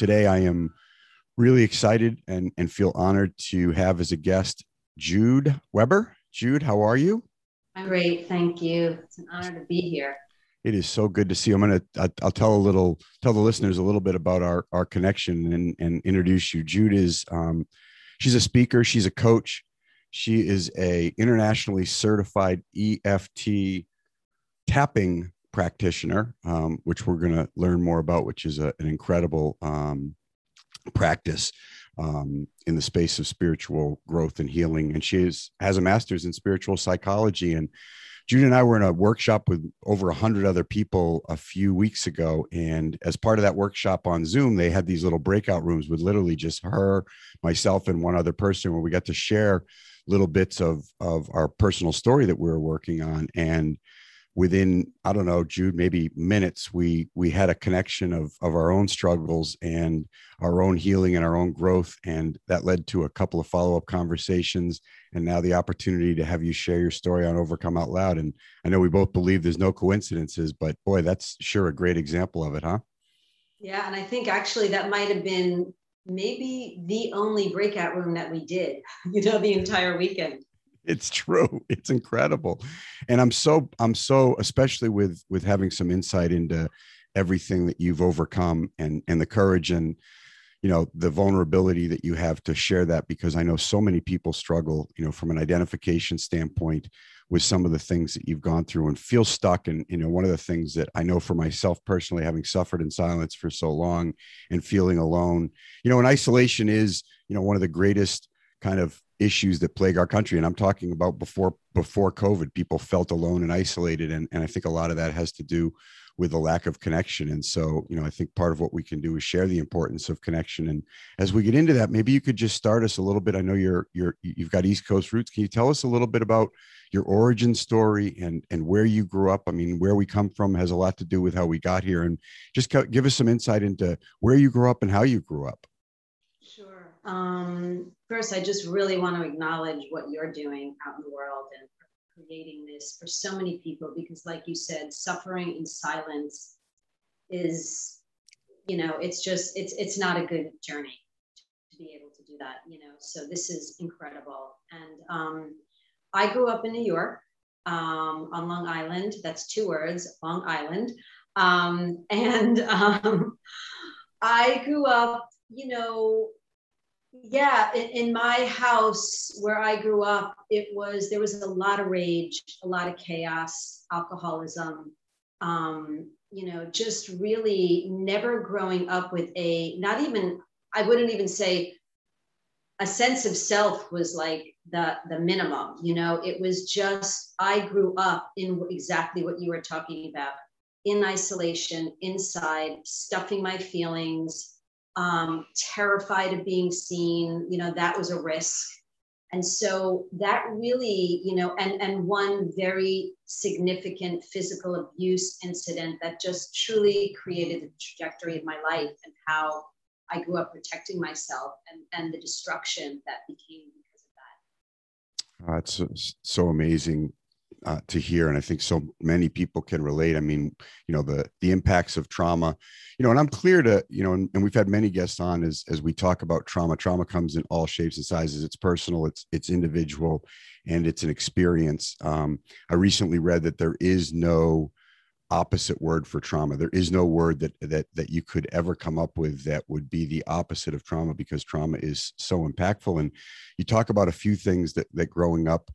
today I am really excited and, and feel honored to have as a guest Jude Weber. Jude, how are you? I'm great. Thank you. It's an honor to be here. It is so good to see you. I'm going to, I'll tell a little, tell the listeners a little bit about our, our connection and, and introduce you. Jude is, um, she's a speaker. She's a coach. She is a internationally certified EFT tapping practitioner, um, which we're going to learn more about, which is a, an incredible um, practice um, in the space of spiritual growth and healing. And she is, has a master's in spiritual psychology. And Judy and I were in a workshop with over a hundred other people a few weeks ago. And as part of that workshop on Zoom, they had these little breakout rooms with literally just her, myself, and one other person where we got to share little bits of of our personal story that we were working on. And within i don't know jude maybe minutes we we had a connection of of our own struggles and our own healing and our own growth and that led to a couple of follow-up conversations and now the opportunity to have you share your story on overcome out loud. And i know we both believe there's no coincidences but boy that's sure a great example of it huh? Yeah and i think actually that might have been maybe the only breakout room that we did you know the entire weekend it's true. It's incredible. And i'm so i'm so especially with with having some insight into everything that you've overcome and and the courage and you know the vulnerability that you have to share that because i know so many people struggle you know from an identification standpoint with some of the things that you've gone through and feel stuck. And you know one of the things that i know for myself personally having suffered in silence for so long and feeling alone you know and isolation is you know one of the greatest kind of issues that plague our country. And i'm talking about before before covid people felt alone and isolated. And, and i think a lot of that has to do with the lack of connection. And so you know i think part of what we can do is share the importance of connection. And as we get into that maybe you could just start us a little bit. I know you're you're you've got east coast roots. Can you tell us a little bit about your origin story and and where you grew up? I mean where we come from has a lot to do with how we got here. And just give us some insight into where you grew up and how you grew up. Sure. um, first, I just really want to acknowledge what you're doing out in the world and creating this for so many people because, like you said, suffering in silence is, you know, it's just it's it's not a good journey to be able to do that. You know, so this is incredible. And um, I grew up in New York um, on Long Island. That's two words, Long Island. Um, and um, I grew up, you know, yeah in, in, my house where i grew up it was there was a lot of rage a lot of chaos alcoholism um, you know just really never growing up with a not even i wouldn't even say a sense of self was like the the minimum you know? It was just i grew up in exactly what you were talking about in isolation inside stuffing my feelings um, terrified of being seen. You know, that was a risk. And so that really, you know, and, and one very significant physical abuse incident that just truly created the trajectory of my life and how I grew up protecting myself and, and the destruction that became because of that. It's so amazing uh, to hear and i think so many people can relate. I mean you know the the impacts of trauma you know and i'm clear to you know and, and, we've had many guests on as as we talk about trauma. Trauma comes in all shapes and sizes. It's personal it's it's individual and it's an experience. Um, i recently read that there is no opposite word for trauma. There is no word that that that you could ever come up with that would be the opposite of trauma because trauma is so impactful. And you talk about a few things that that growing up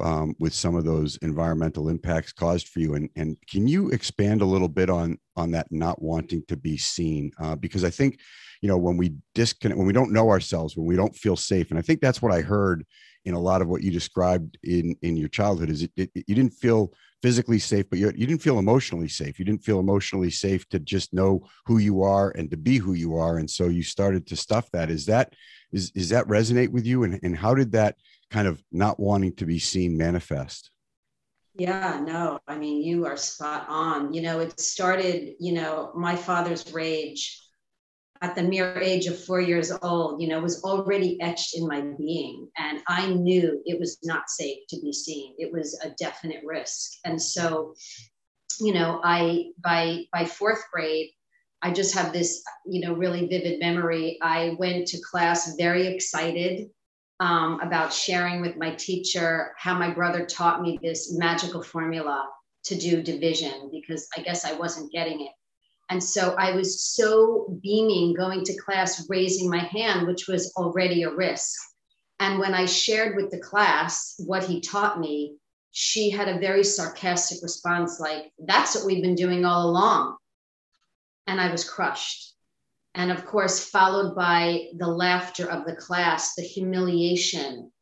um, with some of those environmental impacts caused for you. And, and can you expand a little bit on on that not wanting to be seen? Uh, because I think, you know, when we disconnect, when we don't know ourselves, when we don't feel safe, and I think that's what I heard in a lot of what you described in in your childhood is it, it you didn't feel physically safe, but you, didn't feel emotionally safe. You didn't feel emotionally safe to just know who you are and to be who you are. And so you started to stuff that. Is that is is that resonate with you? And and how did that kind of not wanting to be seen manifest? Yeah, no, I mean, you are spot on. You know, it started, you know, my father's rage at the mere age of four years old, you know, was already etched in my being. And I knew it was not safe to be seen. It was a definite risk. And so, you know, I, by, by fourth grade, I just have this, you know, really vivid memory. I went to class very excited um, about sharing with my teacher how my brother taught me this magical formula to do division because I guess I wasn't getting it. And so I was so beaming going to class, raising my hand, which was already a risk. And when I shared with the class what he taught me, she had a very sarcastic response like, That's what we've been doing all along. And I was crushed. And of course, followed by the laughter of the class, the humiliation,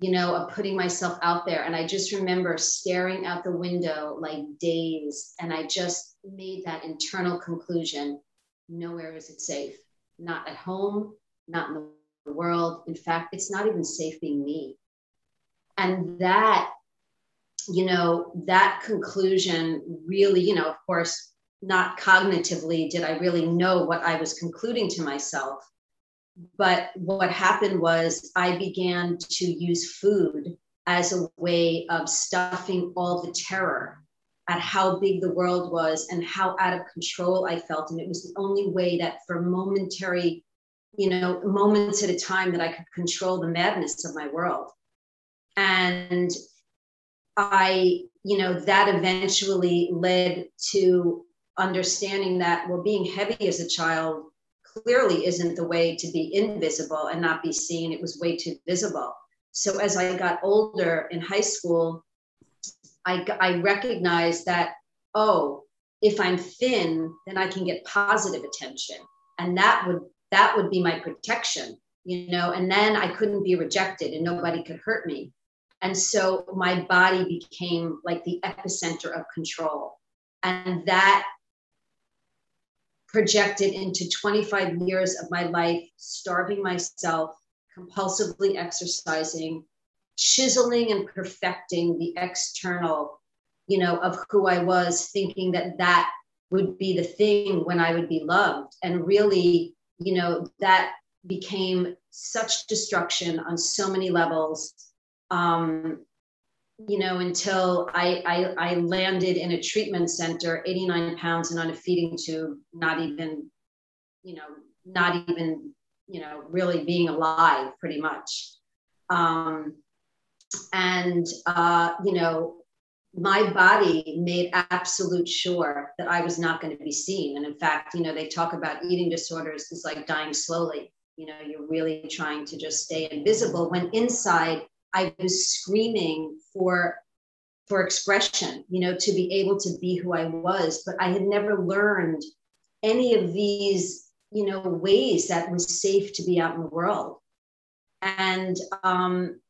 you know, of putting myself out there. And I just remember staring out the window like dazed. And I just made that internal conclusion nowhere is it safe. Not at home, not in the world. In fact, it's not even safe being me. And that, you know, that conclusion really, you know, of course, not cognitively did I really know what I was concluding to myself but what happened was I began to use food as a way of stuffing all the terror at how big the world was and how out of control I felt. And it was the only way that for momentary, you know, moments at a time that I could control the madness of my world. And I, you know, that eventually led to understanding that, well, being heavy as a child clearly isn't the way to be invisible and not be seen. It was way too visible. So as I got older in high school, I, I recognized that, oh, if I'm thin, then I can get positive attention. And that would that would be my protection, you know, and then I couldn't be rejected and nobody could hurt me. And so my body became like the epicenter of control. And that projected into 25 years of my life, starving myself, compulsively exercising, chiseling and perfecting the external, you know, of who I was, thinking that that would be the thing when I would be loved. And really, you know, that became such destruction on so many levels. Um, you know, until I, I, I landed in a treatment center, 89 pounds and on a feeding tube, not even, you know, not even, you know, really being alive pretty much. Um, and, uh, you know, my body made absolute sure that I was not going to be seen. And in fact, you know, they talk about eating disorders is like dying slowly. You know, you're really trying to just stay invisible when inside I was screaming for for expression, you know, to be able to be who I was. But I had never learned any of these, you know, ways that was safe to be out in the world. And um,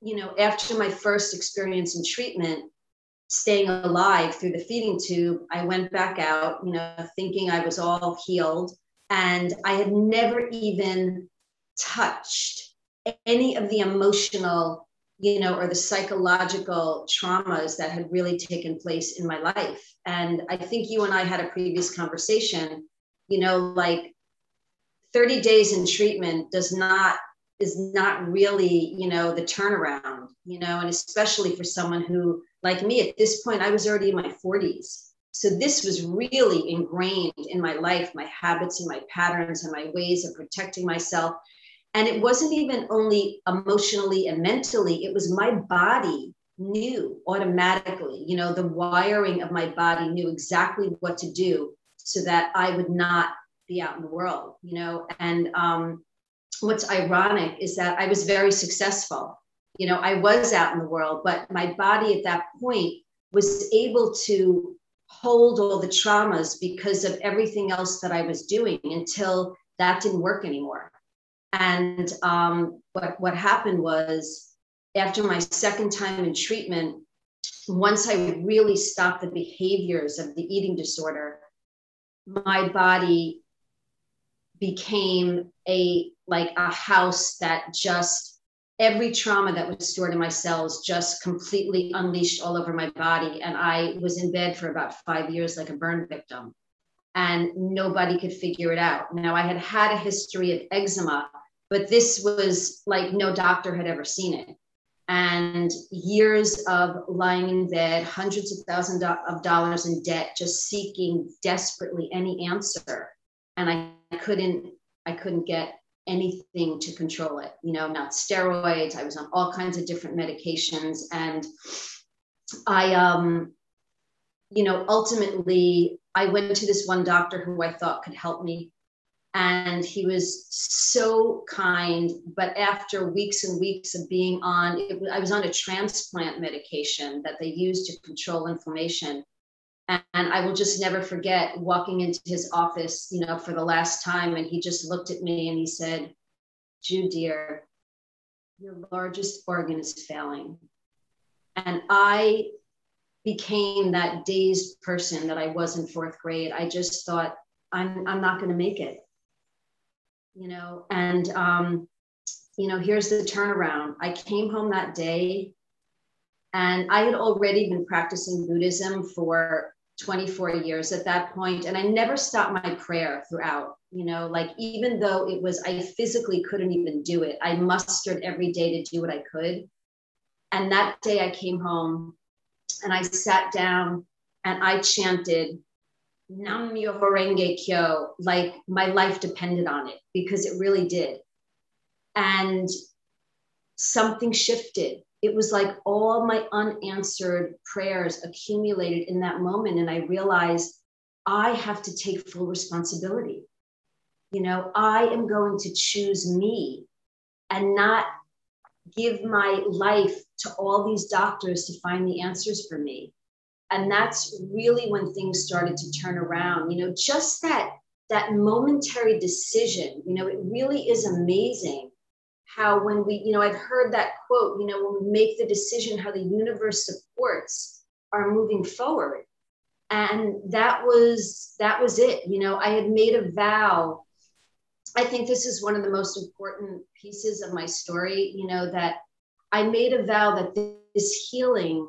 you know, after my first experience in treatment, staying alive through the feeding tube, I went back out, you know, thinking I was all healed. And I had never even touched any of the emotional you know or the psychological traumas that had really taken place in my life. And i think you and i had a previous conversation you know like 30 days in treatment does not is not really you know the turnaround you know and especially for someone who like me at this point i was already in my 40s so this was really ingrained in my life my habits and my patterns and my ways of protecting myself and it wasn't even only emotionally and mentally, it was my body knew automatically, you know, the wiring of my body knew exactly what to do so that I would not be out in the world, you know. And um, what's ironic is that I was very successful. You know, I was out in the world, but my body at that point was able to hold all the traumas because of everything else that I was doing until that didn't work anymore. And um, what, what happened was, after my second time in treatment, once I really stopped the behaviors of the eating disorder, my body became a like a house that just every trauma that was stored in my cells just completely unleashed all over my body. And i was in bed for about five years like a burn victim. And nobody could figure it out. Now i had had a history of eczema but this was like no doctor had ever seen it and years of lying in bed, hundreds of thousands of dollars in debt, just seeking desperately any answer. And I couldn't, I couldn't get anything to control it. You know, not steroids. I was on all kinds of different medications, and I, um, you know, ultimately I went to this one doctor who I thought could help me and he was so kind but after weeks and weeks of being on it, i was on a transplant medication that they use to control inflammation. And, and i will just never forget walking into his office you know for the last time and he just looked at me and he said jude dear your largest organ is failing. And i became that dazed person that i was in fourth grade. I just thought i'm, I'm not going to make it you know, and, um, you know, here's the turnaround. I came home that day and I had already been practicing Buddhism for 24 years at that point, and I never stopped my prayer throughout. You know, like even though it was, I physically couldn't even do it, I mustered every day to do what I could. And that day I came home and I sat down and I chanted Nam Myoho Renge Kyo, like my life depended on it because it really did. And something shifted. It was like all my unanswered prayers accumulated in that moment. And I realized I have to take full responsibility. You know, I am going to choose me and not give my life to all these doctors to find the answers for me and that's really when things started to turn around you know just that that momentary decision you know it really is amazing how when we you know i've heard that quote you know when we make the decision how the universe supports our moving forward. And that was that was it you know i had made a vow. I think this is one of the most important pieces of my story you know that i made a vow that this healing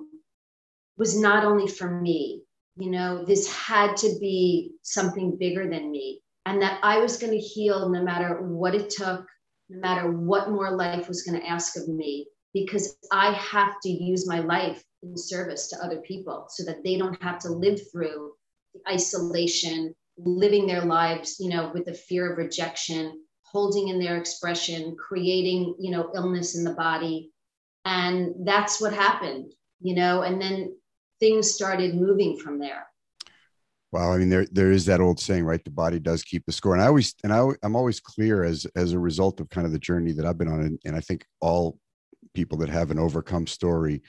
was not only for me. You know, this had to be something bigger than me, and that I was going to heal no matter what it took, no matter what more life was going to ask of me, because I have to use my life in service to other people so that they don't have to live through the isolation, living their lives, you know, with the fear of rejection, holding in their expression, creating, you know, illness in the body. And that's what happened, you know, and then things started moving from there. Wow, I mean, there there is that old saying, right? The body does keep the score, and I always and I, I'm always clear as as a result of kind of the journey that I've been on, and, and I think all people that have an overcome story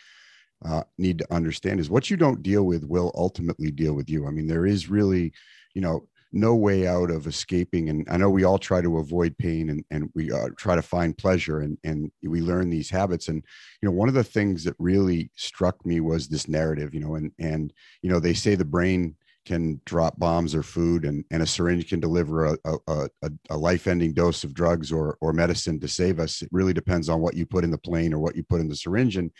uh, need to understand is what you don't deal with will ultimately deal with you. I mean, there is really, you know, no way out of escaping. And I know we all try to avoid pain and, and we uh, try to find pleasure and, and we learn these habits. And, you know, one of the things that really struck me was this narrative, you know, and, and, you know, they say the brain can drop bombs or food and, and a syringe can deliver a, a, a, a life-ending dose of drugs or, or medicine to save us. It really depends on what you put in the plane or what you put in the syringe. And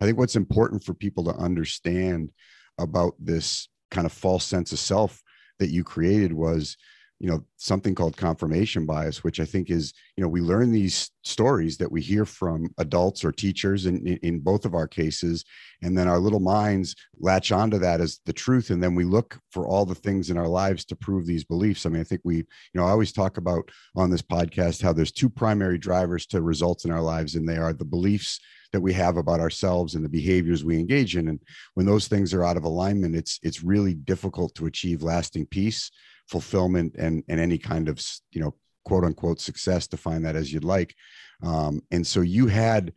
I think what's important for people to understand about this kind of false sense of self that you created was you know something called confirmation bias which i think is you know we learn these stories that we hear from adults or teachers in, in both of our cases and then our little minds latch onto that as the truth and then we look for all the things in our lives to prove these beliefs. I mean i think we you know i always talk about on this podcast how there's two primary drivers to results in our lives and they are the beliefs that we have about ourselves and the behaviors we engage in and when those things are out of alignment it's it's really difficult to achieve lasting peace fulfillment and and any kind of you know quote unquote success define that as you'd like. Um, and so you had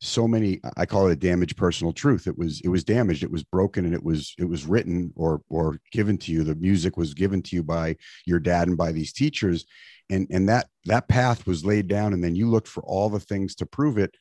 so many i call it a damaged personal truth. It was it was damaged it was broken and it was it was written or or given to you. The music was given to you by your dad and by these teachers. And and that that path was laid down and then you looked for all the things to prove it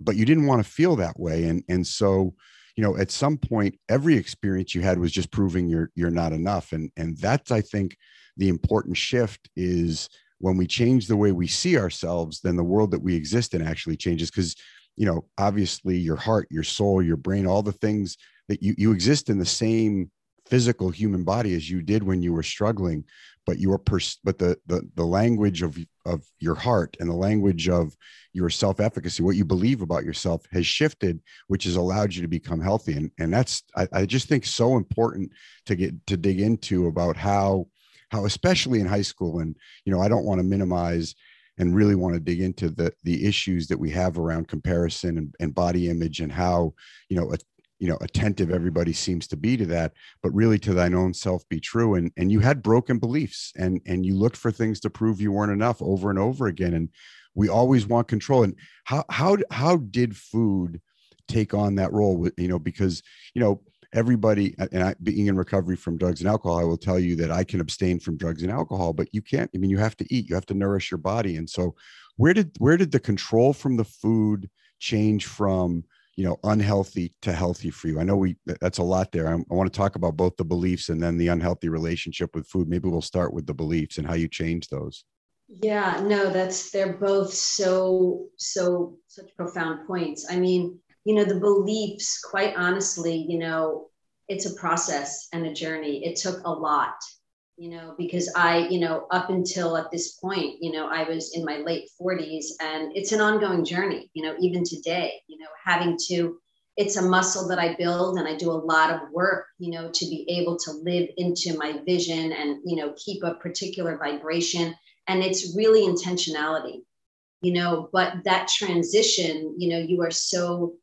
but you didn't want to feel that way. And and so you know at some point every experience you had was just proving you're you're not enough. And and that's i think the important shift is when we change the way we see ourselves then the world that we exist in actually changes. Because you know obviously your heart your soul your brain all the things that you you exist in the same physical human body as you did when you were struggling but your pers- but the, the the language of of your heart and the language of your self-efficacy what you believe about yourself has shifted which has allowed you to become healthy. And and that's I, I just think so important to get to dig into about how how especially in high school and you know i don't want to minimize and really want to dig into the the issues that we have around comparison and, and body image and how you know a, you know attentive everybody seems to be to that but really to thine own self be true. And and you had broken beliefs and and you looked for things to prove you weren't enough over and over again. And we always want control. And how how how did food take on that role you know because you know everybody and I, being in recovery from drugs and alcohol i will tell you that i can abstain from drugs and alcohol but you can't i mean you have to eat you have to nourish your body. And so where did where did the control from the food change from you know unhealthy to healthy for you. I know we that's a lot there. I, I want to talk about both the beliefs and then the unhealthy relationship with food. Maybe we'll start with the beliefs and how you change those. Yeah no that's they're both so so such profound points. I mean you know, the beliefs, quite honestly, you know, it's a process and a journey. It took a lot, you know, because I, you know, up until at this point, you know, I was in my late 40s and it's an ongoing journey, you know, even today, you know, having to, it's a muscle that I build and I do a lot of work, you know, to be able to live into my vision and, you know, keep a particular vibration. And it's really intentionality, you know, but that transition, you know, you are so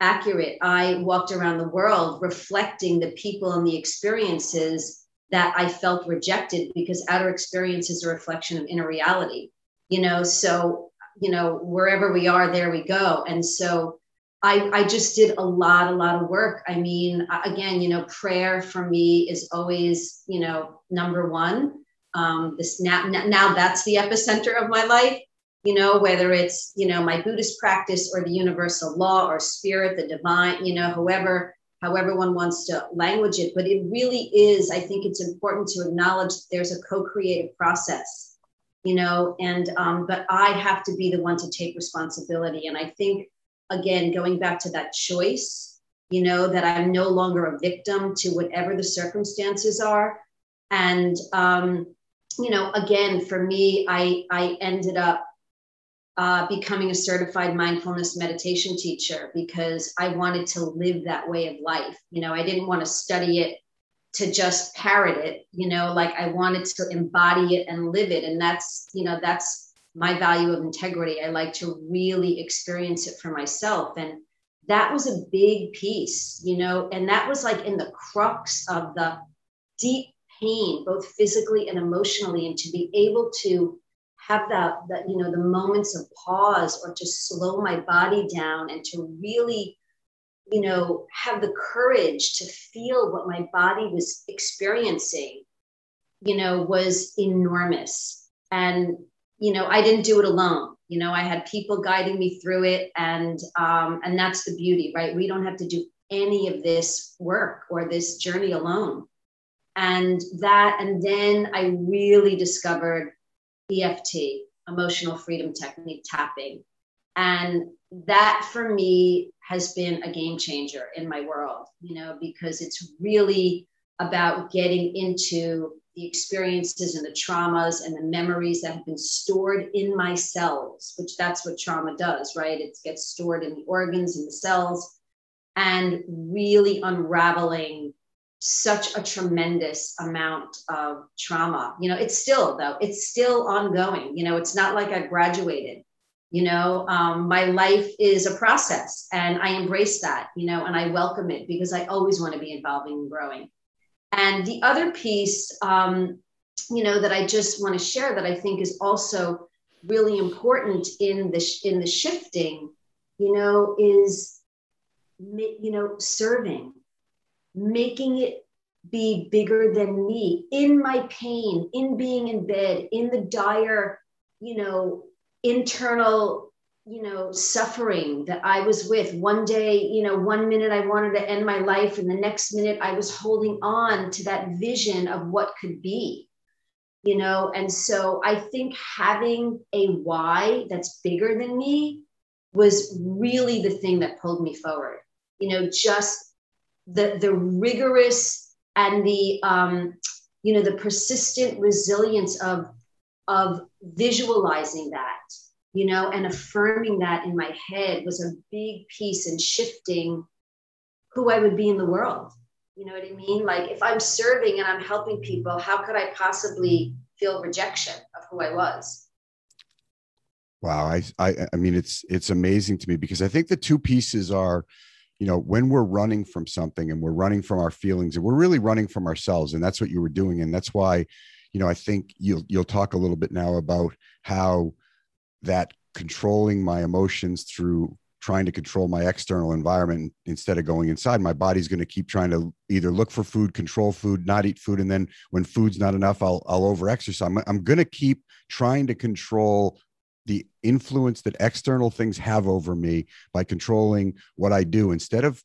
accurate. I walked around the world reflecting the people and the experiences that I felt rejected because outer experience is a reflection of inner reality. You know, so, you know, wherever we are, there we go. And so I, I just did a lot, a lot of work. I mean, again, you know, prayer for me is always, you know, number one. Um, this now, now that's the epicenter of my life you know, whether it's, you know, my Buddhist practice or the universal law or spirit, the divine, you know, however, however one wants to language it. But it really is, I think it's important to acknowledge that there's a co-creative process, you know, and um, but I have to be the one to take responsibility. And I think again, going back to that choice, you know, that I'm no longer a victim to whatever the circumstances are. And um, you know, again, for me, I I ended up uh, becoming a certified mindfulness meditation teacher because I wanted to live that way of life. You know, I didn't want to study it to just parrot it, you know, like I wanted to embody it and live it. And that's, you know, that's my value of integrity. I like to really experience it for myself. And that was a big piece, you know, and that was like in the crux of the deep pain, both physically and emotionally, and to be able to have that that you know the moments of pause or to slow my body down and to really you know have the courage to feel what my body was experiencing you know was enormous. And you know i didn't do it alone. You know i had people guiding me through it and um, and that's the beauty right? We don't have to do any of this work or this journey alone. And that and then i really discovered EFT, emotional freedom technique tapping. And that for me has been a game changer in my world, you know, because it's really about getting into the experiences and the traumas and the memories that have been stored in my cells, which that's what trauma does, right? It gets stored in the organs and the cells, and really unraveling such a tremendous amount of trauma. You know, it's still, though, it's still ongoing. You know, it's not like I graduated. You know, um, my life is a process and I embrace that, you know, and I welcome it because I always want to be involving and growing. And the other piece, um, you know, that I just want to share that I think is also really important in the, in the shifting, you know, is, you know, serving making it be bigger than me in my pain, in being in bed, in the dire, you know, internal, you know, suffering that I was with. One day, you know, one minute I wanted to end my life, and the next minute I was holding on to that vision of what could be, you know. And so I think having a why that's bigger than me was really the thing that pulled me forward. You know, just the the rigorous and the um, you know the persistent resilience of of visualizing that you know and affirming that in my head was a big piece in shifting who i would be in the world. You know what i mean? Like if i'm serving and i'm helping people how could i possibly feel rejection of who i was? Wow i i, I mean it's it's amazing to me because i think the two pieces are you know when we're running from something and we're running from our feelings and we're really running from ourselves and that's what you were doing and that's why you know i think you'll you'll talk a little bit now about how that controlling my emotions through trying to control my external environment instead of going inside. My body's going to keep trying to either look for food control food not eat food and then when food's not enough i'll i'll over exercise i'm, I'm going to keep trying to control the influence that external things have over me by controlling what I do. Instead of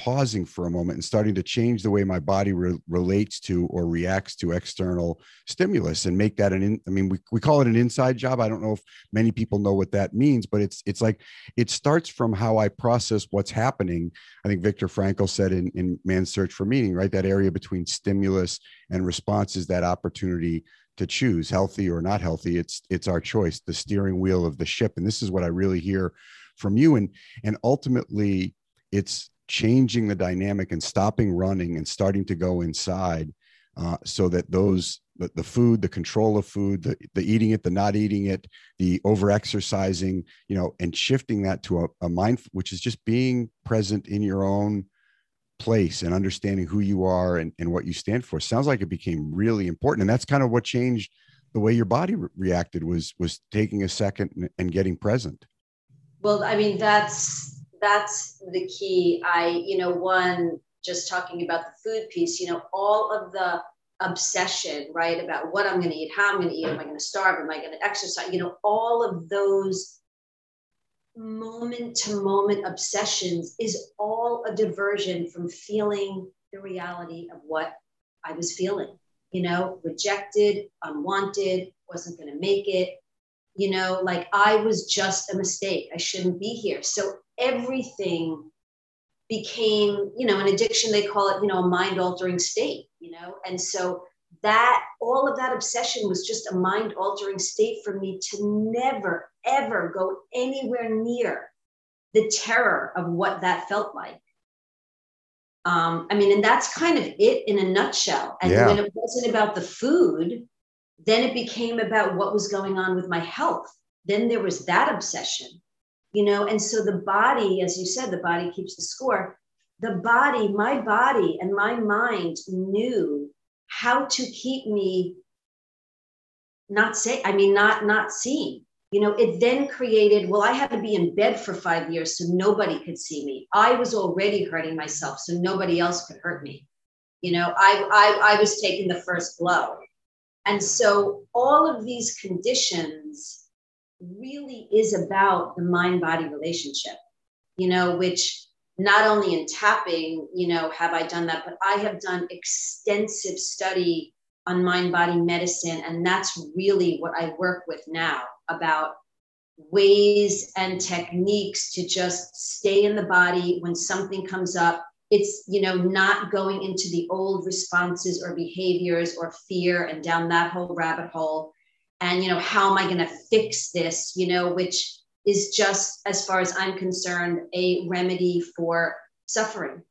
pausing for a moment and starting to change the way my body re- relates to or reacts to external stimulus and make that an in, I mean we, we call it an inside job. I don't know if many people know what that means but it's it's like it starts from how I process what's happening. I think Viktor Frankl said in in Man's Search for Meaning right? That area between stimulus and response is that opportunity to choose healthy or not healthy it's it's our choice the steering wheel of the ship. And this is what i really hear from you. And and ultimately it's changing the dynamic and stopping running and starting to go inside uh, so that those the, the, food the control of food the, the eating it the not eating it the over exercising you know and shifting that to a, a mind which is just being present in your own place and understanding who you are and, and what you stand for. Sounds like it became really important and that's kind of what changed the way your body re- reacted was was taking a second and, and getting present. Well i mean that's that's the key. I you know one just talking about the food piece you know all of the obsession right about what i'm going to eat how i'm going to eat am i going to starve am i going to exercise you know all of those moment to moment obsessions is all a diversion from feeling the reality of what I was feeling. You know, rejected, unwanted, wasn't going to make it. You know, like I was just a mistake. I shouldn't be here. So everything became, you know, an addiction. They call it, you know, a mind altering state, you know. And so that all of that obsession was just a mind altering state for me to never ever go anywhere near the terror of what that felt like. Um, i mean and that's kind of it in a nutshell. And yeah. when it wasn't about the food then it became about what was going on with my health. Then there was that obsession you know? And so the body as you said the body keeps the score. The body my body and my mind knew how to keep me not say i mean not not seen you know it then created well i had to be in bed for five years so nobody could see me. I was already hurting myself so nobody else could hurt me. You know i i, I was taking the first blow. And so all of these conditions really is about the mind body relationship you know which not only in tapping, you know, have I done that, but I have done extensive study on mind body medicine. And that's really what I work with now about ways and techniques to just stay in the body when something comes up. It's, you know, not going into the old responses or behaviors or fear and down that whole rabbit hole. And, you know, how am I going to fix this, you know, which is just, as far as I'm concerned, a remedy for suffering,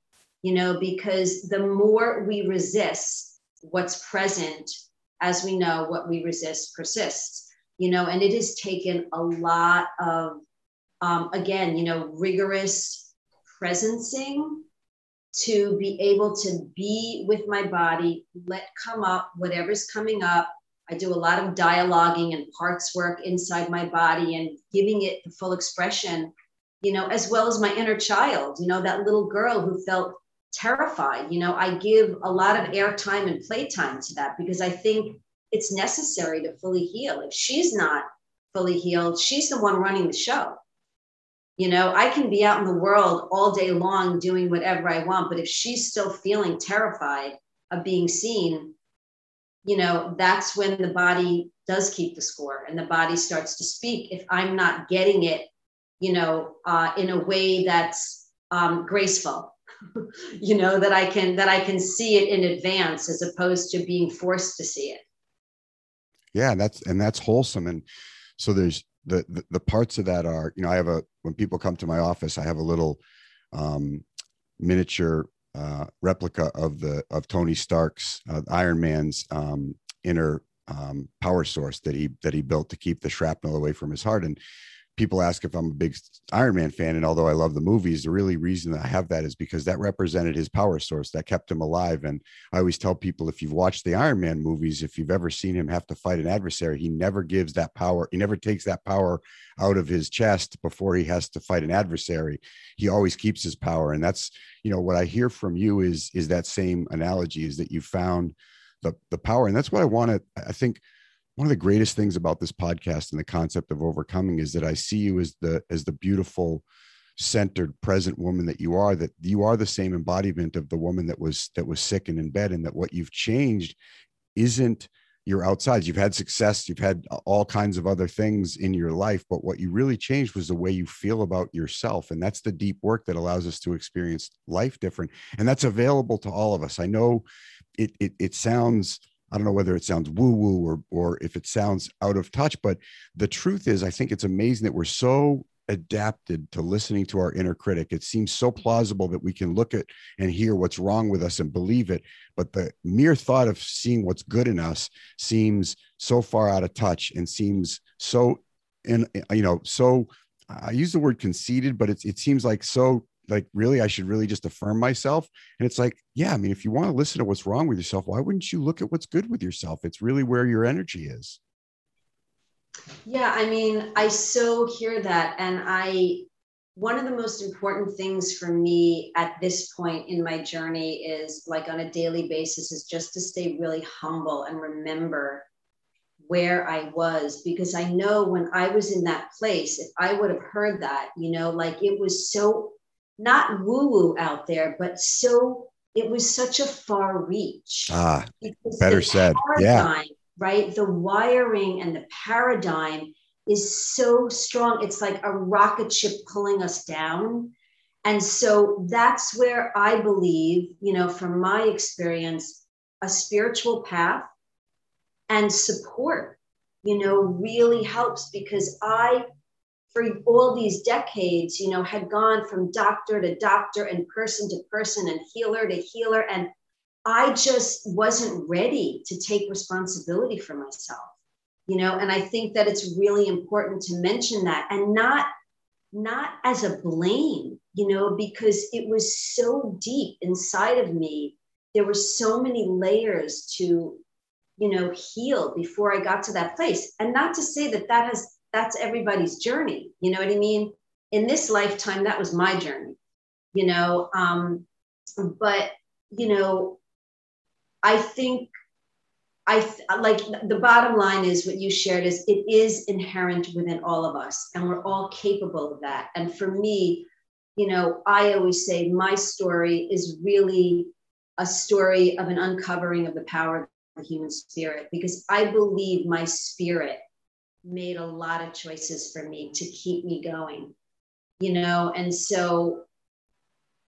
you know, because the more we resist what's present, as we know, what we resist persists, you know, and it has taken a lot of, um, again, you know, rigorous presencing to be able to be with my body, let come up whatever's coming up, I do a lot of dialoguing and parts work inside my body and giving it the full expression, you know, as well as my inner child, you know, that little girl who felt terrified. You know, I give a lot of airtime and playtime to that because I think it's necessary to fully heal. If she's not fully healed, she's the one running the show. You know, I can be out in the world all day long doing whatever I want, but if she's still feeling terrified of being seen, you know, that's when the body does keep the score and the body starts to speak. If I'm not getting it, you know, uh, in a way that's um, graceful, you know that i can that i can see it in advance as opposed to being forced to see it yeah that's and that's wholesome and so there's the, the, the parts of that are you know i have a when people come to my office i have a little um, miniature uh, replica of the of tony stark's uh, iron man's um, inner um, power source that he that he built to keep the shrapnel away from his heart and people ask if I'm a big Iron Man fan, and although I love the movies, the really reason I have that is because that represented his power source that kept him alive. And I always tell people if you've watched the Iron Man movies, if you've ever seen him have to fight an adversary, he never gives that power, he never takes that power out of his chest before he has to fight an adversary. He always keeps his power. And that's, you know, what I hear from you is is that same analogy is that you found the the power. And that's what I want to, I think one of the greatest things about this podcast and the concept of overcoming is that I see you as the as the beautiful centered present woman that you are that you are the same embodiment of the woman that was that was sick and in bed and that what you've changed isn't your outsides. You've had success you've had all kinds of other things in your life but what you really changed was the way you feel about yourself and that's the deep work that allows us to experience life different and that's available to all of us. I know it it, it sounds I don't know whether it sounds woo woo or or if it sounds out of touch, but the truth is, I think it's amazing that we're so adapted to listening to our inner critic. It seems so plausible that we can look at and hear what's wrong with us and believe it, but the mere thought of seeing what's good in us seems so far out of touch and seems so in you know so I use the word conceited, but it's it seems like so like really i should really just affirm myself? And it's like yeah i mean if you want to listen to what's wrong with yourself why wouldn't you look at what's good with yourself? It's really where your energy is. Yeah i mean i so hear that and i one of the most important things for me at this point in my journey is like on a daily basis is just to stay really humble and remember where I was because I know when I was in that place, if I would have heard that, you know, like it was so not woo woo out there, but so it was such a far reach. Ah, better said. Yeah. Right. The wiring and the paradigm is so strong. It's like a rocket ship pulling us down. And so that's where I believe, you know, from my experience, a spiritual path and support, you know, really helps because I for all these decades, you know, had gone from doctor to doctor and person to person and healer to healer. And I just wasn't ready to take responsibility for myself, you know, and I think that it's really important to mention that and not not as a blame, you know, because it was so deep inside of me. There were so many layers to, you know, heal before I got to that place. And not to say that that has that's everybody's journey. You know what I mean? In this lifetime, that was my journey, you know. Um, but, you know, I think I th- like the bottom line is what you shared is it is inherent within all of us, and we're all capable of that. And for me, you know, I always say my story is really a story of an uncovering of the power of the human spirit because I believe my spirit made a lot of choices for me to keep me going you know? And so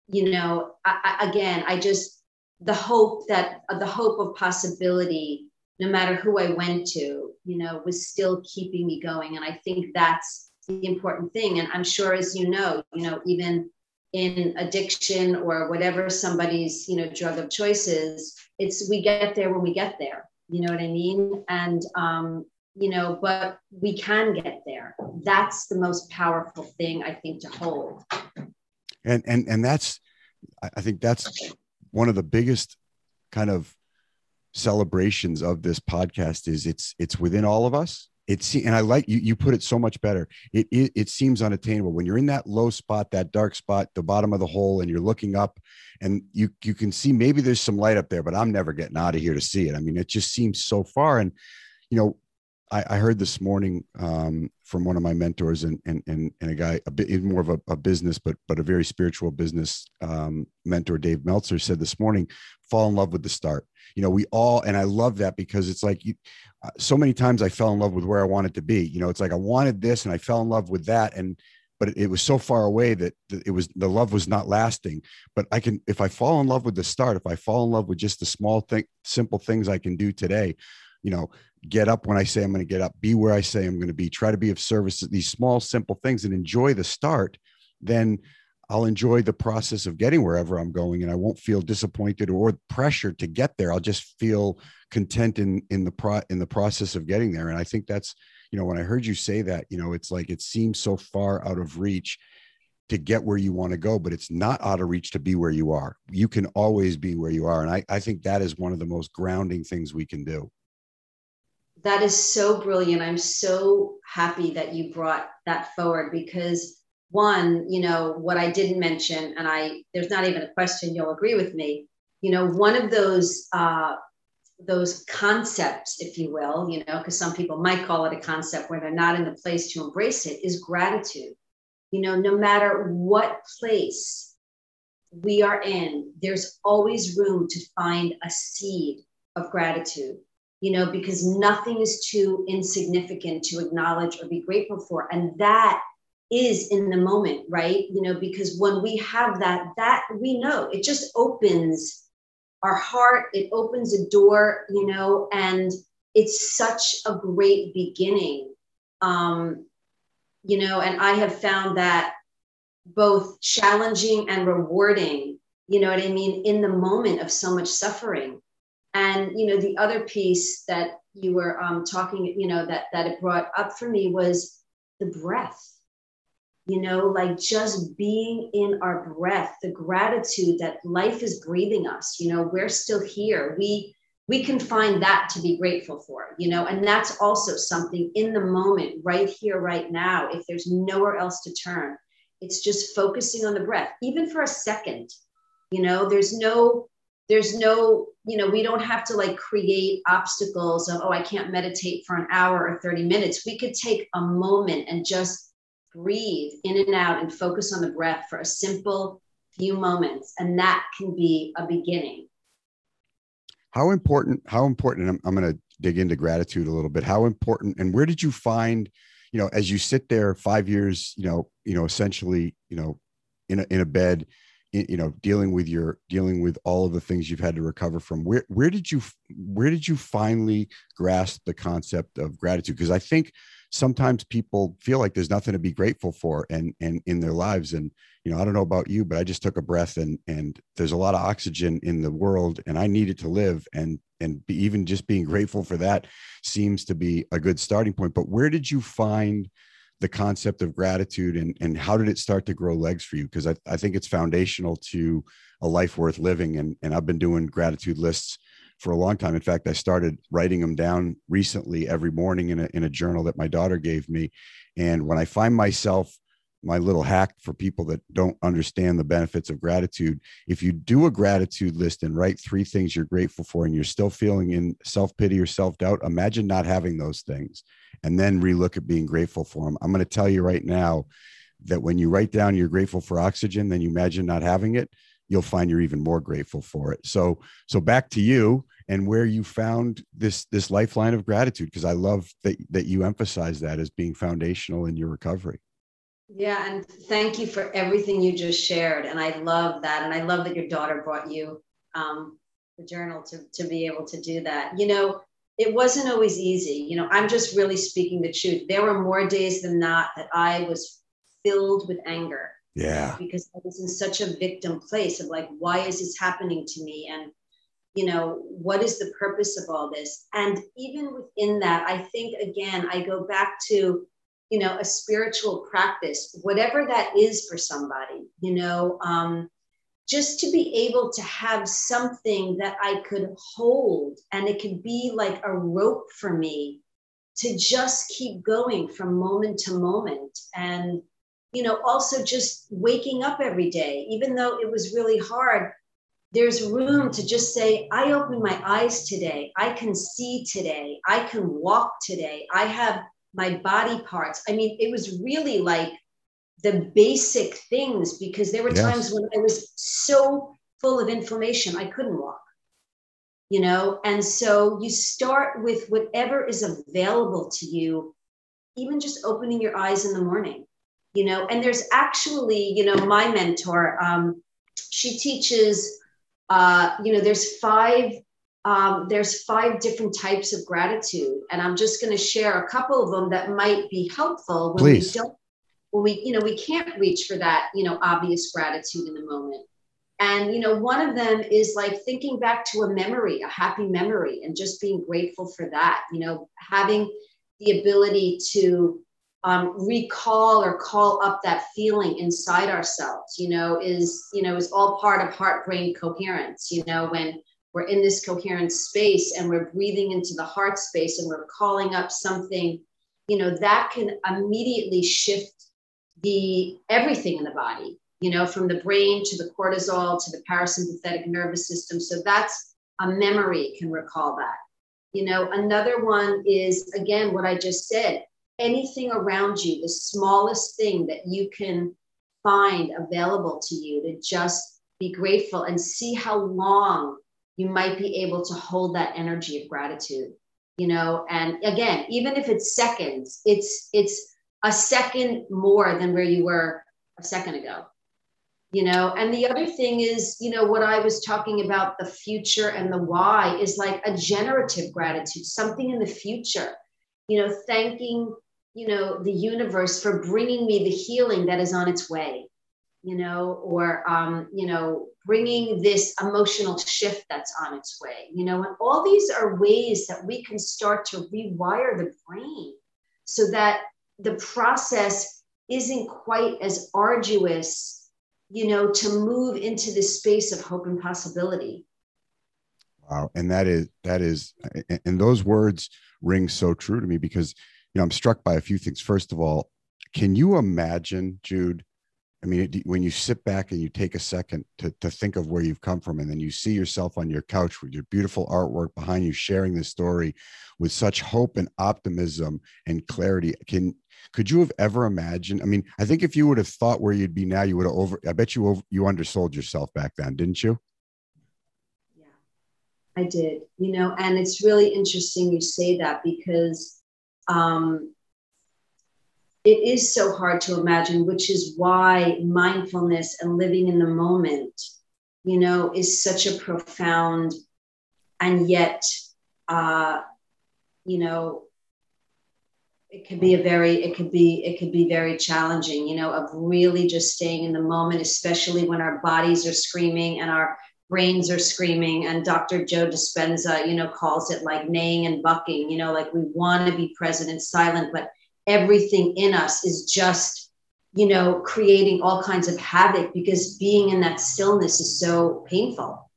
you know I, I, again i just the hope that uh, the hope of possibility no matter who i went to you know was still keeping me going. And i think that's the important thing. And i'm sure as you know you know even in addiction or whatever somebody's you know drug of choice is it's we get there when we get there. You know what i mean? And um you know, but we can get there. That's the most powerful thing I think to hold. And and and that's I think that's one of the biggest kind of celebrations of this podcast is it's it's within all of us it's and i like you you put it so much better it, it it seems unattainable when you're in that low spot that dark spot the bottom of the hole and you're looking up and you you can see maybe there's some light up there but i'm never getting out of here to see it i mean it just seems so far and you know I, I heard this morning um, from one of my mentors and and and, and a guy a bit more of a, a, business but but a very spiritual business um, mentor Dave Meltzer said this morning fall in love with the start you know we all and I love that because it's like you, uh, so many times I fell in love with where I wanted to be you know it's like I wanted this and I fell in love with that and but it, was so far away that it was the love was not lasting. But I can, if I fall in love with the start, if I fall in love with just the small thing, simple things I can do today, you know, get up when I say I'm going to get up, be where I say I'm going to be, try to be of service these small, simple things and enjoy the start, then I'll enjoy the process of getting wherever I'm going and I won't feel disappointed or pressure to get there. I'll just feel content in in the pro in the process of getting there. And I think that's, you know, when I heard you say that, you know, it's like it seems so far out of reach to get where you want to go, but it's not out of reach to be where you are. You can always be where you are. And I, I think that is one of the most grounding things we can do. That is so brilliant. I'm so happy that you brought that forward because one, you know, what I didn't mention, and I there's not even a question you'll agree with me. You know, one of those uh, those concepts, if you will, you know, because some people might call it a concept where they're not in the place to embrace it, is gratitude. You know, no matter what place we are in, there's always room to find a seed of gratitude, you know, because nothing is too insignificant to acknowledge or be grateful for. And that is in the moment, right? You know, because when we have that, that we know it just opens our heart, it opens a door, you know, and it's such a great beginning. Um, you know, and I have found that both challenging and rewarding, you know what I mean, in the moment of so much suffering. And, you know, the other piece that you were um, talking, you know, that, that it brought up for me was the breath you know, like just being in our breath, the gratitude that life is breathing us, you know, we're still here. We we can find that to be grateful for, you know, and that's also something in the moment, right here, right now, if there's nowhere else to turn. It's just focusing on the breath, even for a second. You know, there's no there's no you know we don't have to like create obstacles of oh i can't meditate for an hour or 30 minutes we could take a moment and just breathe in and out and focus on the breath for a simple few moments. And that can be a beginning. How important, how important, I'm, I'm going to dig into gratitude a little bit. How important, and where did you find, you know, as you sit there five years, you know, you know, essentially, you know, in a, in a bed, you know dealing with your dealing with all of the things you've had to recover from where where did you where did you finally grasp the concept of gratitude? Because i think sometimes people feel like there's nothing to be grateful for and and in their lives. And you know i don't know about you but i just took a breath and and there's a lot of oxygen in the world and i need it to live. And and be, even just being grateful for that seems to be a good starting point. But where did you find the concept of gratitude and and how did it start to grow legs for you because I, I think it's foundational to a life worth living and and i've been doing gratitude lists for a long time. In fact, I started writing them down recently every morning in a, in a journal that my daughter gave me. And when I find myself, my little hack for people that don't understand the benefits of gratitude, if you do a gratitude list and write three things you're grateful for and you're still feeling in self pity or self doubt, imagine not having those things and then relook at being grateful for them. I'm going to tell you right now that when you write down you're grateful for oxygen, then you imagine not having it you'll find you're even more grateful for it. So, so back to you and where you found this this lifeline of gratitude because I love that that you emphasize that as being foundational in your recovery. Yeah, and thank you for everything you just shared, and I love that, and I love that your daughter brought you um, the journal to to be able to do that. You know, it wasn't always easy. You know, I'm just really speaking the truth. There were more days than not that I was filled with anger yeah. Because I was in such a victim place of like, why is this happening to me? And, you know, what is the purpose of all this? And even within that, I think, again, I go back to, you know, a spiritual practice, whatever that is for somebody, you know, um, just to be able to have something that I could hold and it could be like a rope for me to just keep going from moment to moment. And, you know, also just waking up every day, even though it was really hard, there's room to just say, I open my eyes today. I can see today. I can walk today. I have my body parts. I mean, it was really like the basic things because there were yes. times when I was so full of inflammation, I couldn't walk. You know, and so you start with whatever is available to you, even just opening your eyes in the morning you know and there's actually you know my mentor um, she teaches uh, you know there's five um, there's five different types of gratitude and i'm just going to share a couple of them that might be helpful when Please. we don't when we you know we can't reach for that you know obvious gratitude in the moment. And you know one of them is like thinking back to a memory a happy memory and just being grateful for that you know having the ability to um, recall or call up that feeling inside ourselves you know is you know is all part of heart brain coherence you know when we're in this coherent space and we're breathing into the heart space and we're calling up something you know that can immediately shift the everything in the body you know from the brain to the cortisol to the parasympathetic nervous system. So that's a memory can recall that. You know another one is again what i just said anything around you, the smallest thing that you can find available to you to just be grateful and see how long you might be able to hold that energy of gratitude you know and again even if it's seconds it's it's a second more than where you were a second ago you know? And the other thing is you know what i was talking about the future and the why is like a generative gratitude something in the future you know thanking you know the universe for bringing me the healing that is on its way you know? Or um, you know bringing this emotional shift that's on its way you know? And all these are ways that we can start to rewire the brain so that the process isn't quite as arduous you know to move into this space of hope and possibility wow and that is that is and those words ring so true to me because you know, I'm struck by a few things. First of all, can you imagine, Jude? I mean, when you sit back and you take a second to, to think of where you've come from, and then you see yourself on your couch with your beautiful artwork behind you, sharing this story with such hope and optimism and clarity. Can could you have ever imagined? I mean, I think if you would have thought where you'd be now, you would have over. I bet you over, you undersold yourself back then, didn't you? Yeah, I did. You know, and it's really interesting you say that because um, it is so hard to imagine, which is why mindfulness and living in the moment, you know, is such a profound and yet, uh, you know, it could be a very it could be it could be very challenging you know of really just staying in the moment especially when our bodies are screaming and our brains are screaming and dr joe dispenza you know calls it like neighing and bucking you know like we want to be present and silent but everything in us is just you know creating all kinds of havoc because being in that stillness is so painful.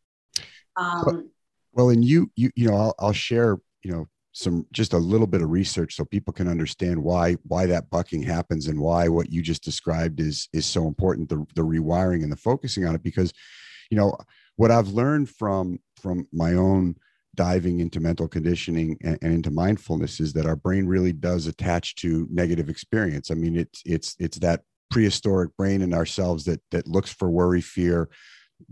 Um, well, and you you you know I'll, I'll share you know some just a little bit of research so people can understand why why that bucking happens and why what you just described is is so important the, the rewiring and the focusing on it because you know what I've learned from from my own diving into mental conditioning and, and, into mindfulness is that our brain really does attach to negative experience. I mean, it's it's it's that prehistoric brain in ourselves that that looks for worry, fear,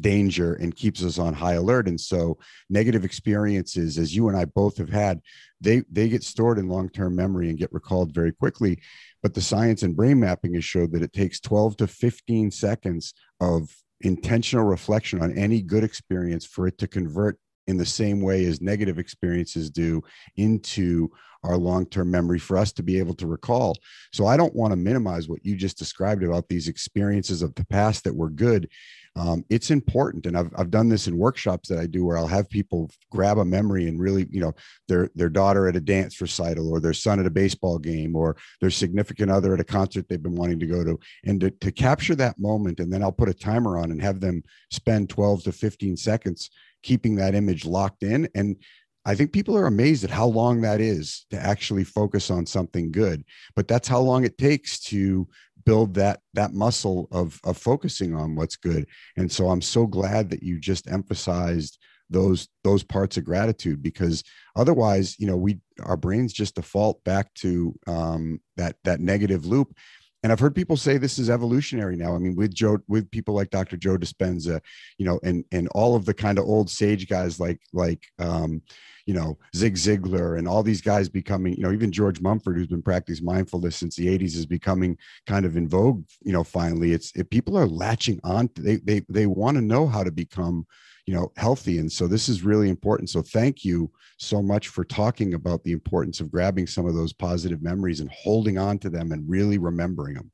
danger, and keeps us on high alert. And so, negative experiences, as you and I both have had, they they get stored in long term memory and get recalled very quickly. But the science and brain mapping has showed that it takes 12 to 15 seconds of intentional reflection on any good experience for it to convert in the same way as negative experiences do into our long-term memory for us to be able to recall. So i don't want to minimize what you just described about these experiences of the past that were good. Um, it's important and I've, I've done this in workshops that i do where i'll have people grab a memory and really you know their their daughter at a dance recital or their son at a baseball game or their significant other at a concert they've been wanting to go to. And to, to capture that moment and then i'll put a timer on and have them spend 12 to 15 seconds keeping that image locked in. And I think people are amazed at how long that is to actually focus on something good, but that's how long it takes to build that that muscle of of focusing on what's good. And so i'm so glad that you just emphasized those those parts of gratitude because otherwise you know we our brains just default back to um, that that negative loop and I've heard people say this is evolutionary now. I mean, with Joe, with people like Dr. Joe Dispenza, you know, and and all of the kind of old sage guys like like um, you know Zig Ziglar and all these guys becoming, you know, even George Mumford, who's been practicing mindfulness since the '80s, is becoming kind of in vogue. You know, finally, it's it, people are latching on. They they they want to know how to become you know healthy. And so this is really important. So thank you so much for talking about the importance of grabbing some of those positive memories and holding on to them and really remembering them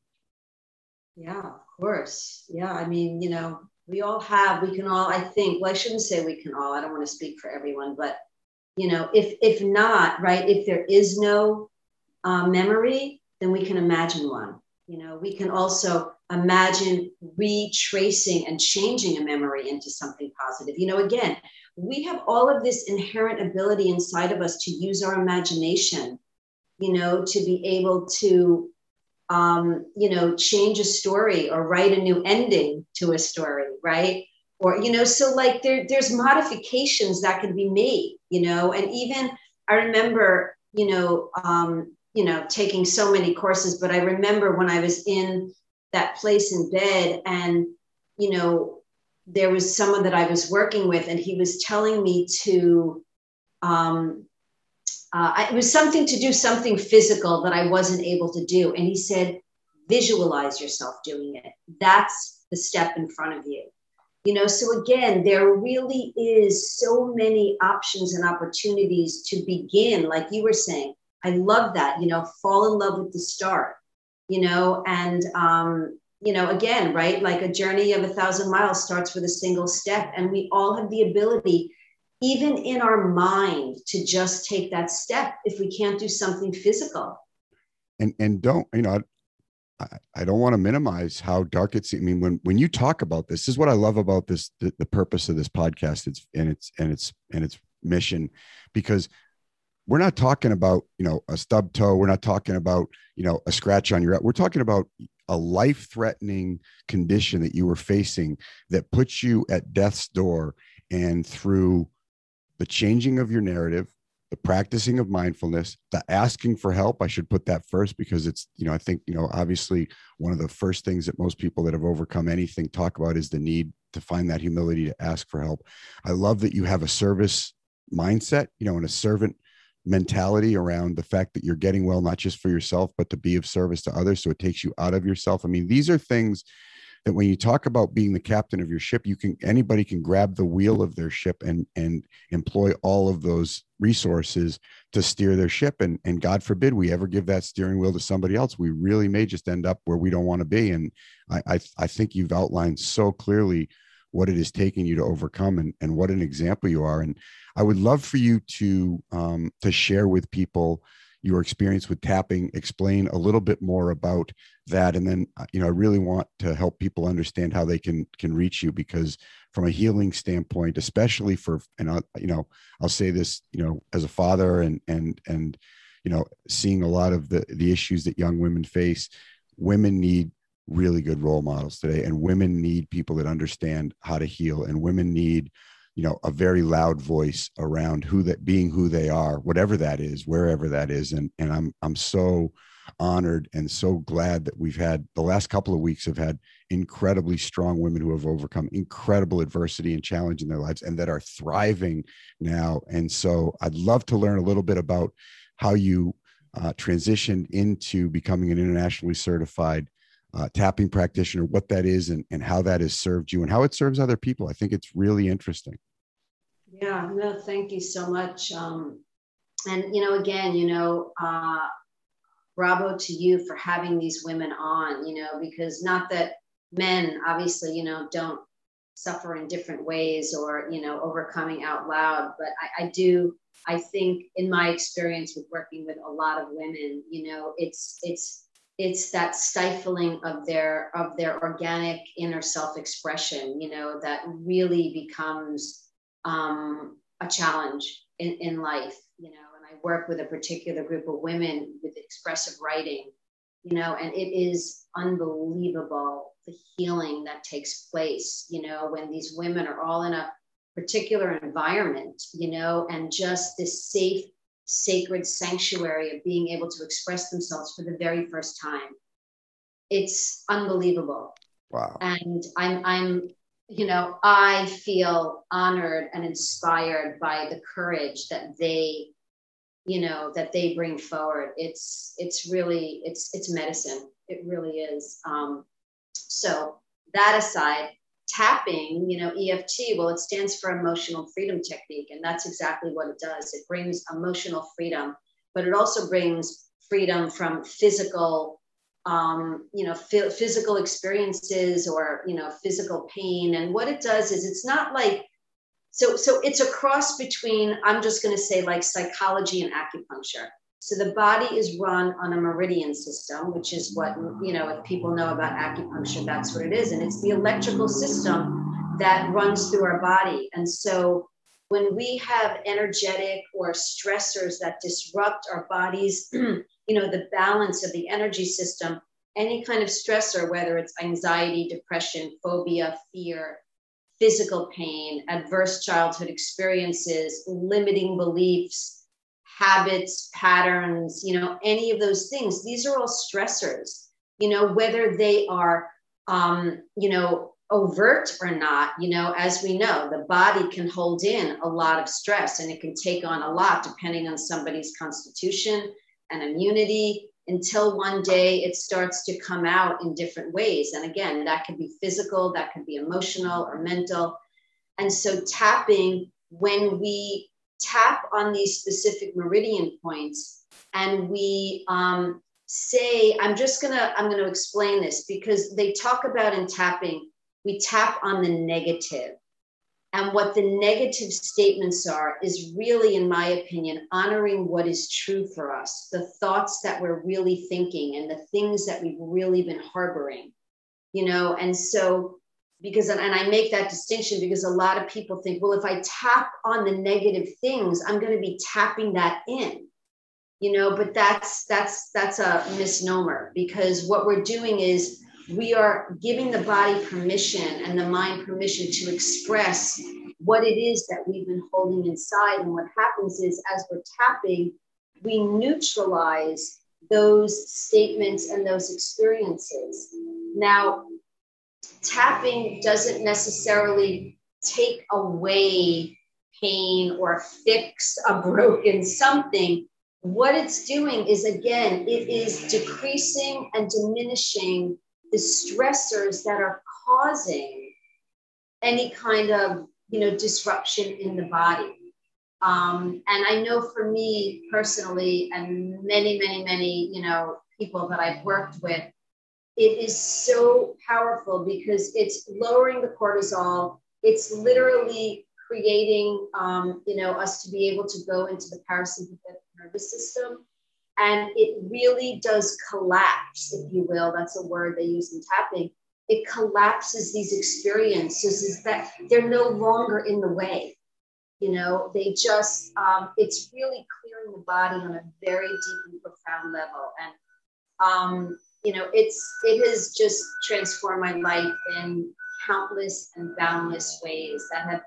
yeah of course. Yeah i mean you know we all have we can all i think well i shouldn't say we can all i don't want to speak for everyone but you know if if not right if there is no uh, memory then we can imagine one. You know we can also imagine retracing and changing a memory into something positive. You know, again, we have all of this inherent ability inside of us to use our imagination, you know, to be able to, um, you know, change a story or write a new ending to a story, right? Or, you know, so like there, there's modifications that can be made, you know, and even I remember, you know, um, you know, taking so many courses, but I remember when I was in that place in bed and you know there was someone that i was working with and he was telling me to um, uh, it was something to do something physical that i wasn't able to do. And he said visualize yourself doing it. That's the step in front of you. You know so again there really is so many options and opportunities to begin. Like you were saying i love that you know fall in love with the start you know, and, um, you know, again, right, like a journey of a thousand miles starts with a single step. And we all have the ability, even in our mind, to just take that step if we can't do something physical. And, and don't, you know, I, I don't want to minimize how dark it's. I mean, when when you talk about this, this is what I love about this. The, the purpose of this podcast, it's and it's and it's and its mission, because we're not talking about you know a stub toe. We're not talking about you know a scratch on your we're talking about a life threatening condition that you were facing that puts you at death's door and through the changing of your narrative the practicing of mindfulness the asking for help. I should put that first because it's you know i think you know obviously one of the first things that most people that have overcome anything talk about is the need to find that humility to ask for help. I love that you have a service mindset you know and a servant mentality around the fact that you're getting well not just for yourself but to be of service to others. So it takes you out of yourself. I mean these are things that when you talk about being the captain of your ship you can anybody can grab the wheel of their ship and and employ all of those resources to steer their ship. And and god forbid we ever give that steering wheel to somebody else. We really may just end up where we don't want to be. And i i, I think you've outlined so clearly what it is taking you to overcome and, and what an example you are. And I would love for you to um, to share with people your experience with tapping, explain a little bit more about that, and then uh, you know I really want to help people understand how they can can reach you because from a healing standpoint, especially for and I, you know I'll say this you know as a father and and and you know seeing a lot of the the issues that young women face, women need really good role models today. And women need people that understand how to heal. And women need you know a very loud voice around who that being who they are whatever that is wherever that is. And and i'm i'm so honored and so glad that we've had the last couple of weeks have had incredibly strong women who have overcome incredible adversity and challenge in their lives and that are thriving now. And so i'd love to learn a little bit about how you uh, transitioned into becoming an internationally certified uh, tapping practitioner, what that is and, and how that has served you and how it serves other people. I think it's really interesting. Yeah, no, thank you so much. Um, and, you know, again, you know, uh, bravo to you for having these women on, you know, because not that men obviously, you know, don't suffer in different ways or, you know, overcoming out loud, but I, I do. I think in my experience with working with a lot of women, you know, it's, it's, it's that stifling of their of their organic inner self expression you know that really becomes um, a challenge in, in life you know. And i work with a particular group of women with expressive writing you know and it is unbelievable the healing that takes place you know when these women are all in a particular environment you know and just this safe sacred sanctuary of being able to express themselves for the very first time. it's unbelievable. Wow. And I'm I'm you know, I feel honored and inspired by the courage that they you know that they bring forward it's it's really it's it's medicine it really is um, so that aside tapping you know eft well it stands for emotional freedom technique and that's exactly what it does. It brings emotional freedom but it also brings freedom from physical um, you know f- physical experiences or you know physical pain. And what it does is it's not like so so it's a cross between i'm just going to say like psychology and acupuncture so the body is run on a meridian system which is what you know if people know about acupuncture that's what it is. And it's the electrical system that runs through our body. And so when we have energetic or stressors that disrupt our bodies you know the balance of the energy system any kind of stressor whether it's anxiety depression phobia fear physical pain, adverse childhood experiences, limiting beliefs, habits, patterns, you know, any of those things. These are all stressors, you know, whether they are, um, you know, overt or not, you know, as we know, the body can hold in a lot of stress and it can take on a lot depending on somebody's constitution and immunity until one day it starts to come out in different ways. And again, that could be physical, that could be emotional or mental. And so, tapping, when we tap on these specific meridian points and we um, say, I'm just gonna, I'm gonna explain this because they talk about in tapping, we tap on the. And what the negative statements are is really, in my opinion, honoring what is true for us, the thoughts that we're really thinking and the things that we've really been harboring, you know. And so, because, and I make that distinction because a lot of people think, well, if I tap on the negative things, I'm going to be tapping that in, you know, but that's, that's, that's a misnomer because what we're doing is, we are giving the body permission and the mind permission to express what it is that we've been holding inside. And what happens is, as we're tapping, we neutralize those statements and those experiences. Now, tapping doesn't necessarily take away pain or fix a broken something. What it's doing is, again, it is decreasing and diminishing the stressors that are causing any kind of you know disruption in the body um, and i know for me personally and many many many you know people that i've worked with it is so powerful because it's lowering the cortisol it's literally creating um, you know us to be able to go into the parasympathetic nervous system and it really does collapse, if you will. That's a word they use in tapping. It collapses these experiences is that they're no longer in the way. You know, they just, um, it's really clearing the body on a very deep and profound level. And, um, you know, it's, it has just transformed my life in countless and boundless ways that have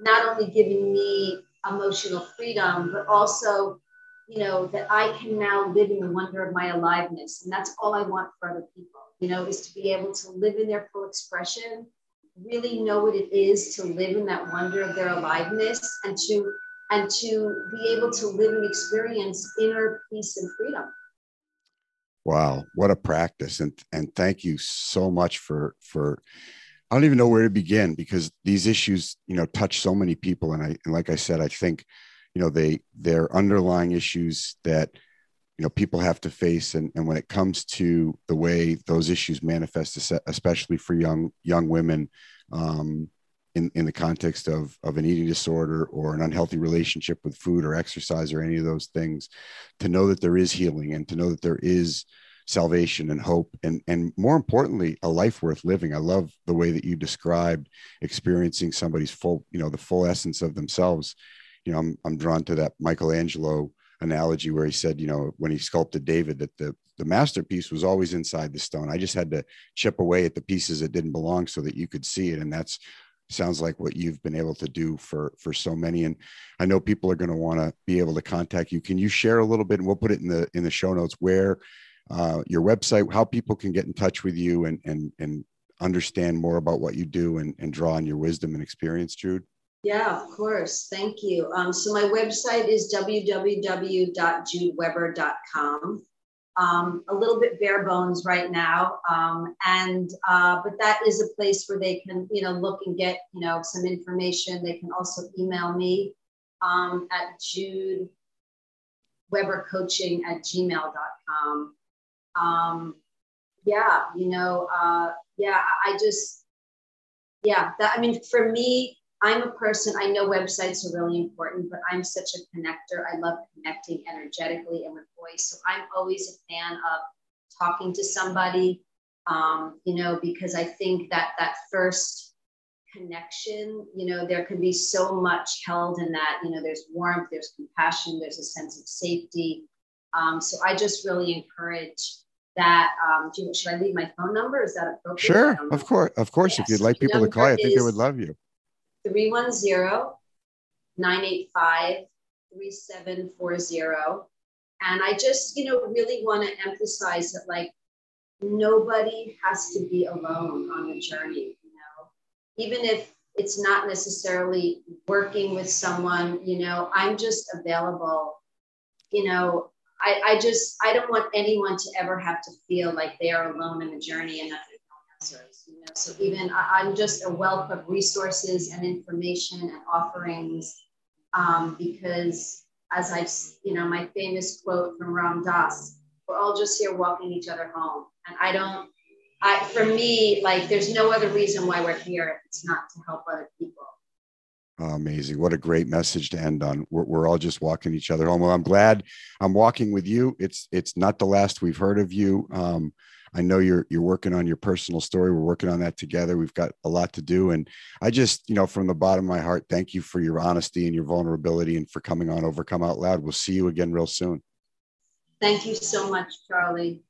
not only given me emotional freedom, but also you know, that I can now live in the wonder of my aliveness. And that's all I want for other people, you know, is to be able to live in their full expression, really know what it is to live in that wonder of their aliveness and to and to be able to live and experience inner peace and freedom. Wow, what a practice. And and thank you so much for for I don't even know where to begin because these issues, you know, touch so many people. And I and like I said, I think you know they they're underlying issues that you know people have to face and, and when it comes to the way those issues manifest especially for young young women um, in, in the context of, of an eating disorder or an unhealthy relationship with food or exercise or any of those things to know that there is healing and to know that there is salvation and hope and and more importantly a life worth living i love the way that you described experiencing somebody's full you know the full essence of themselves you know, I'm, I'm drawn to that Michelangelo analogy where he said, you know, when he sculpted David, that the, the masterpiece was always inside the stone. I just had to chip away at the pieces that didn't belong so that you could see it. And that's sounds like what you've been able to do for for so many and i know people are going to want to be able to contact you can you share a little bit and we'll put it in the in the show notes where uh, your website, how people can get in touch with you and and and understand more about what you do and, and draw on your wisdom and experience, Jude? Yeah, of course. Thank you. Um, so my website is www.judeweber.com. Um, a little bit bare bones right now, um, and uh, but that is a place where they can, you know, look and get, you know, some information. They can also email me um, at Jude Weber Coaching at gmail.com. Um, yeah, you know, uh, yeah, I just, yeah, that, I mean, for me, I'm a person, I know websites are really important, but I'm such a connector. I love connecting energetically and with voice. So I'm always a fan of talking to somebody, um, you know, because I think that that first connection, you know, there can be so much held in that, you know, there's warmth, there's compassion, there's a sense of safety. Um, so I just really encourage that um, should I leave my phone number? Is that appropriate? Sure, of course, of course. Yes. If you'd like people to call, I think they would love you. 310-985-3740. And I just, you know, really want to emphasize that like nobody has to be alone on the journey, you know, even if it's not necessarily working with someone, you know, I'm just available, you know, I, I just I don't want anyone to ever have to feel like they are alone in the journey and nothing answers. You know, so even I, am just a wealth of resources and information and offerings um, because as I've you know my famous quote from Ram Dass, we're all just here walking each other home, and I don't. I, for me, like, there's no other reason why we're here if it's not to help other people. Oh, amazing. What a great message to end on. We're, we're all just walking each other home. Well, I'm glad I'm walking with you. It's, it's not the last we've heard of you. Um, I know you're, you're working on your personal story. We're working on that together. We've got a lot to do. And I just, you know, from the bottom of my heart, thank you for your honesty and your vulnerability and for coming on Overcome Out Loud. We'll see you again real soon. Thank you so much, Charlie.